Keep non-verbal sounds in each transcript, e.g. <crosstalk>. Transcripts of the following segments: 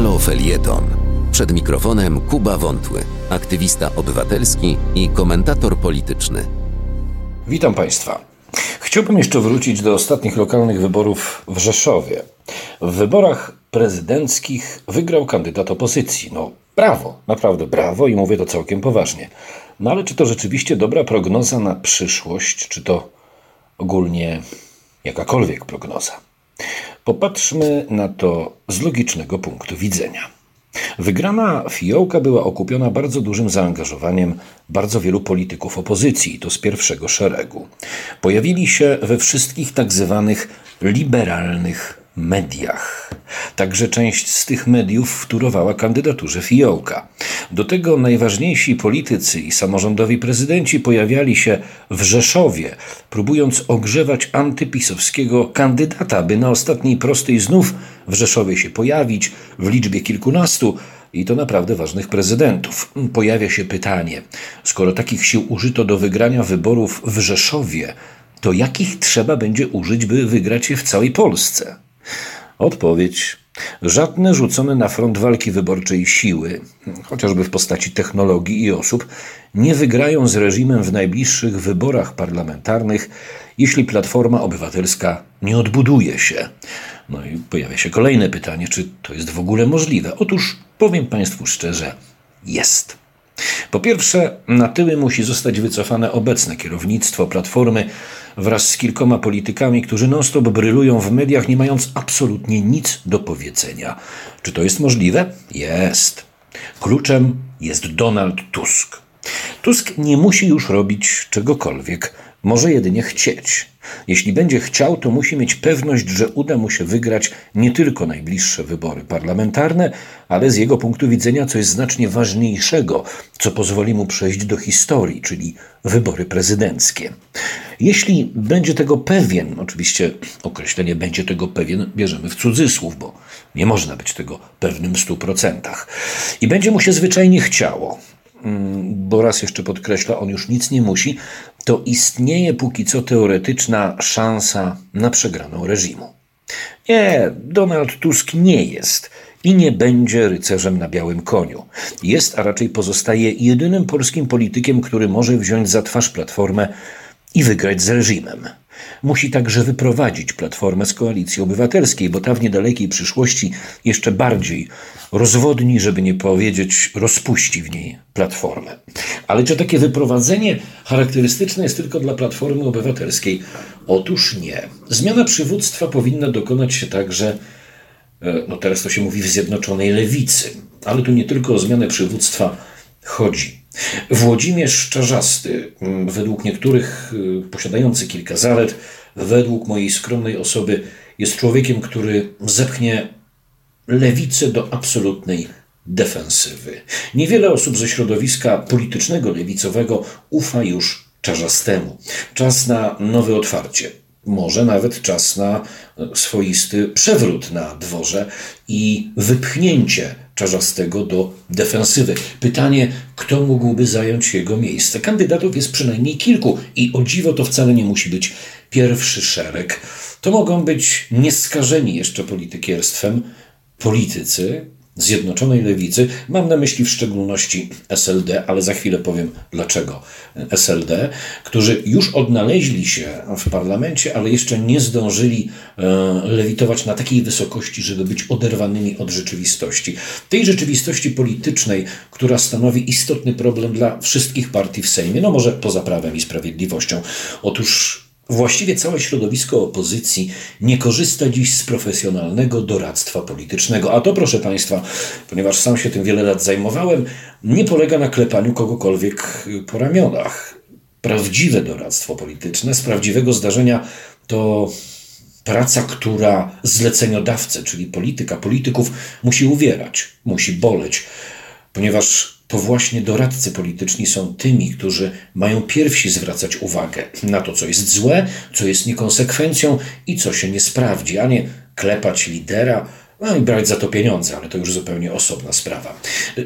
Halo Felieton. Przed mikrofonem Kuba Wątły, aktywista obywatelski i komentator polityczny. Witam Państwa. Chciałbym jeszcze wrócić do ostatnich lokalnych wyborów w Rzeszowie. W wyborach prezydenckich wygrał kandydat opozycji. No, brawo, naprawdę brawo i mówię to całkiem poważnie. No ale czy to rzeczywiście dobra prognoza na przyszłość, czy to ogólnie jakakolwiek prognoza? Popatrzmy na to z logicznego punktu widzenia. Wygrana fiołka była okupiona bardzo dużym zaangażowaniem bardzo wielu polityków opozycji, to z pierwszego szeregu. Pojawili się we wszystkich tak zwanych liberalnych mediach. Także część z tych mediów wtórowała kandydaturze Fiołka. Do tego najważniejsi politycy i samorządowi prezydenci pojawiali się w Rzeszowie, próbując ogrzewać antypisowskiego kandydata, by na ostatniej prostej znów w Rzeszowie się pojawić w liczbie kilkunastu, i to naprawdę ważnych prezydentów. Pojawia się pytanie: skoro takich sił użyto do wygrania wyborów w Rzeszowie, to jakich trzeba będzie użyć, by wygrać je w całej Polsce? Odpowiedź. Żadne rzucone na front walki wyborczej siły, chociażby w postaci technologii i osób, nie wygrają z reżimem w najbliższych wyborach parlamentarnych, jeśli Platforma Obywatelska nie odbuduje się. No i pojawia się kolejne pytanie, czy to jest w ogóle możliwe? Otóż powiem Państwu szczerze, jest. Po pierwsze, na tyły musi zostać wycofane obecne kierownictwo Platformy wraz z kilkoma politykami, którzy non-stop brylują w mediach, nie mając absolutnie nic do powiedzenia. Czy to jest możliwe? Jest. Kluczem jest Donald Tusk. Tusk nie musi już robić czegokolwiek, może jedynie chcieć. Jeśli będzie chciał, to musi mieć pewność, że uda mu się wygrać nie tylko najbliższe wybory parlamentarne, ale z jego punktu widzenia coś znacznie ważniejszego, co pozwoli mu przejść do historii, czyli wybory prezydenckie. Jeśli będzie tego pewien, oczywiście określenie będzie tego pewien bierzemy w cudzysłów, bo nie można być tego pewnym w stu procentach, i będzie mu się zwyczajnie chciało, bo raz jeszcze podkreśla, on już nic nie musi, to istnieje póki co teoretyczna szansa na przegraną reżimu. Nie, Donald Tusk nie jest i nie będzie rycerzem na białym koniu. Jest, a raczej pozostaje jedynym polskim politykiem, który może wziąć za twarz platformę i wygrać z reżimem. Musi także wyprowadzić Platformę z koalicji obywatelskiej, bo ta w niedalekiej przyszłości jeszcze bardziej rozwodni, żeby nie powiedzieć rozpuści w niej Platformę. Ale czy takie wyprowadzenie charakterystyczne jest tylko dla Platformy Obywatelskiej? Otóż nie. Zmiana przywództwa powinna dokonać się także, e, no teraz to się mówi w Zjednoczonej Lewicy, ale tu nie tylko o zmianę przywództwa chodzi. Włodzimierz Czarzasty, mm, według niektórych y, posiadający kilka zalet, według mojej skromnej osoby, jest człowiekiem, który zepchnie lewicę do absolutnej defensywy. Niewiele osób ze środowiska politycznego lewicowego ufa już Czarzastemu. Czas na nowe otwarcie. Może nawet czas na swoisty przewrót na dworze i wypchnięcie Czarzastego do defensywy. Pytanie, kto mógłby zająć jego miejsce? Kandydatów jest przynajmniej kilku i o dziwo to wcale nie musi być pierwszy szereg. To mogą być nieskażeni jeszcze politykierstwem politycy, Zjednoczonej Lewicy. Mam na myśli w szczególności SLD, ale za chwilę powiem dlaczego SLD, którzy już odnaleźli się w parlamencie, ale jeszcze nie zdążyli e, lewitować na takiej wysokości, żeby być oderwanymi od rzeczywistości. Tej rzeczywistości politycznej, która stanowi istotny problem dla wszystkich partii w Sejmie, no może poza prawem i sprawiedliwością. Otóż Właściwie całe środowisko opozycji nie korzysta dziś z profesjonalnego doradztwa politycznego. A to, proszę Państwa, ponieważ sam się tym wiele lat zajmowałem, nie polega na klepaniu kogokolwiek po ramionach. Prawdziwe doradztwo polityczne z prawdziwego zdarzenia to praca, która zleceniodawcę, czyli polityka, polityków musi uwierać, musi boleć, ponieważ to właśnie doradcy polityczni są tymi, którzy mają pierwsi zwracać uwagę na to, co jest złe, co jest niekonsekwencją i co się nie sprawdzi, a nie klepać lidera, no i brać za to pieniądze, ale to już zupełnie osobna sprawa.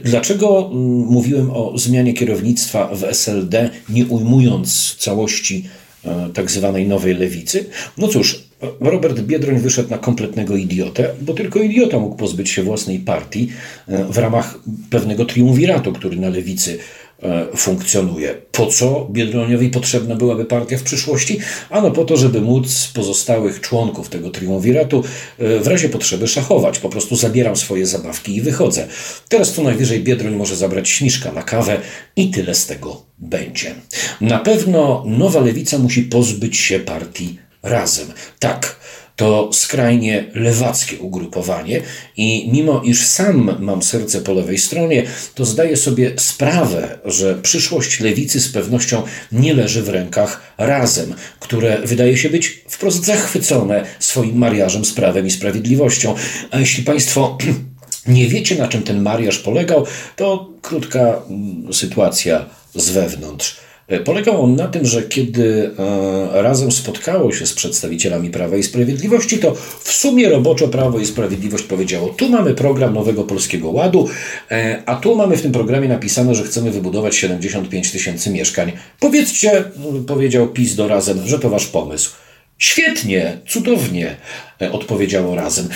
Dlaczego mm, mówiłem o zmianie kierownictwa w SLD, nie ujmując całości e, tak zwanej nowej lewicy. No cóż, Robert Biedroń wyszedł na kompletnego idiotę, bo tylko idiota mógł pozbyć się własnej partii e, w ramach pewnego triumviratu, który na lewicy E, funkcjonuje. Po co Biedroniowi potrzebna byłaby partia w przyszłości? Ano po to, żeby móc pozostałych członków tego triumviratu e, w razie potrzeby szachować. Po prostu zabieram swoje zabawki i wychodzę. Teraz to najwyżej Biedroń może zabrać śmiszka na kawę i tyle z tego będzie. Na pewno nowa lewica musi pozbyć się partii razem. Tak, to skrajnie lewackie ugrupowanie i mimo iż sam mam serce po lewej stronie, to zdaję sobie sprawę, że przyszłość lewicy z pewnością nie leży w rękach razem, które wydaje się być wprost zachwycone swoim mariażem z prawem i sprawiedliwością. A jeśli Państwo <clears throat> nie wiecie, na czym ten mariaż polegał, to krótka mm, sytuacja z wewnątrz. E, polegał on na tym, że kiedy e, razem spotkało się z przedstawicielami Prawa i Sprawiedliwości, to w sumie roboczo Prawo i Sprawiedliwość powiedziało: Tu mamy program Nowego Polskiego Ładu, e, a tu mamy w tym programie napisane, że chcemy wybudować 75 tysięcy mieszkań. Powiedzcie, powiedział PiS do razem, że to wasz pomysł. Świetnie, cudownie, e, odpowiedziało razem.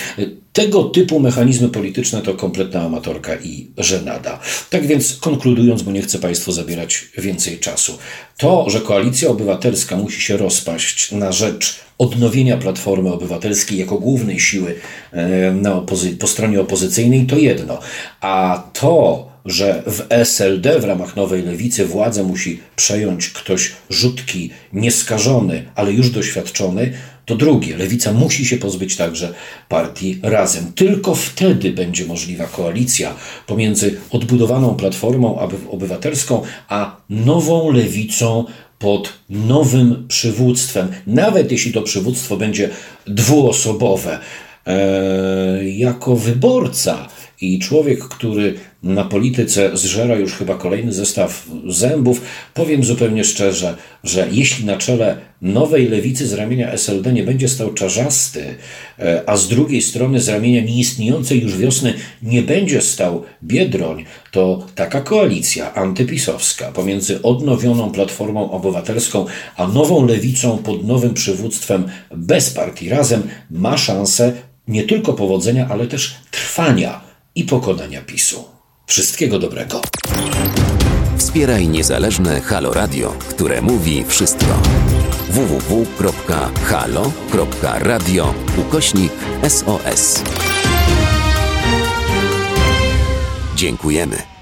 Tego typu mechanizmy polityczne to kompletna amatorka i żenada. Tak więc konkludując, bo nie chcę Państwu zabierać więcej czasu, to, że koalicja obywatelska musi się rozpaść na rzecz odnowienia Platformy Obywatelskiej jako głównej siły e, na po stronie opozycyjnej, to jedno. A to, że w SLD w ramach nowej lewicy władzę musi przejąć ktoś rzutki, nieskażony, ale już doświadczony, to drugie, lewica musi się pozbyć także partii razem. Tylko wtedy będzie możliwa koalicja pomiędzy odbudowaną platformą obywatelską a nową lewicą pod nowym przywództwem, nawet jeśli to przywództwo będzie dwuosobowe. Eee, jako wyborca i człowiek, który na polityce zżera już chyba kolejny zestaw zębów, powiem zupełnie szczerze, że jeśli na czele nowej lewicy z ramienia SLD nie będzie stał czarzasty, e, a z drugiej strony z ramienia nieistniejącej już wiosny nie będzie stał Biedroń, to taka koalicja antypisowska pomiędzy odnowioną Platformą Obywatelską a nową lewicą pod nowym przywództwem bez partii razem ma szansę nie tylko powodzenia, ale też trwania i pokonania PiSu. Wszystkiego dobrego. Wspieraj niezależne Halo Radio, które mówi wszystko. www.halo.radio ukośnik SOS. Dziękujemy.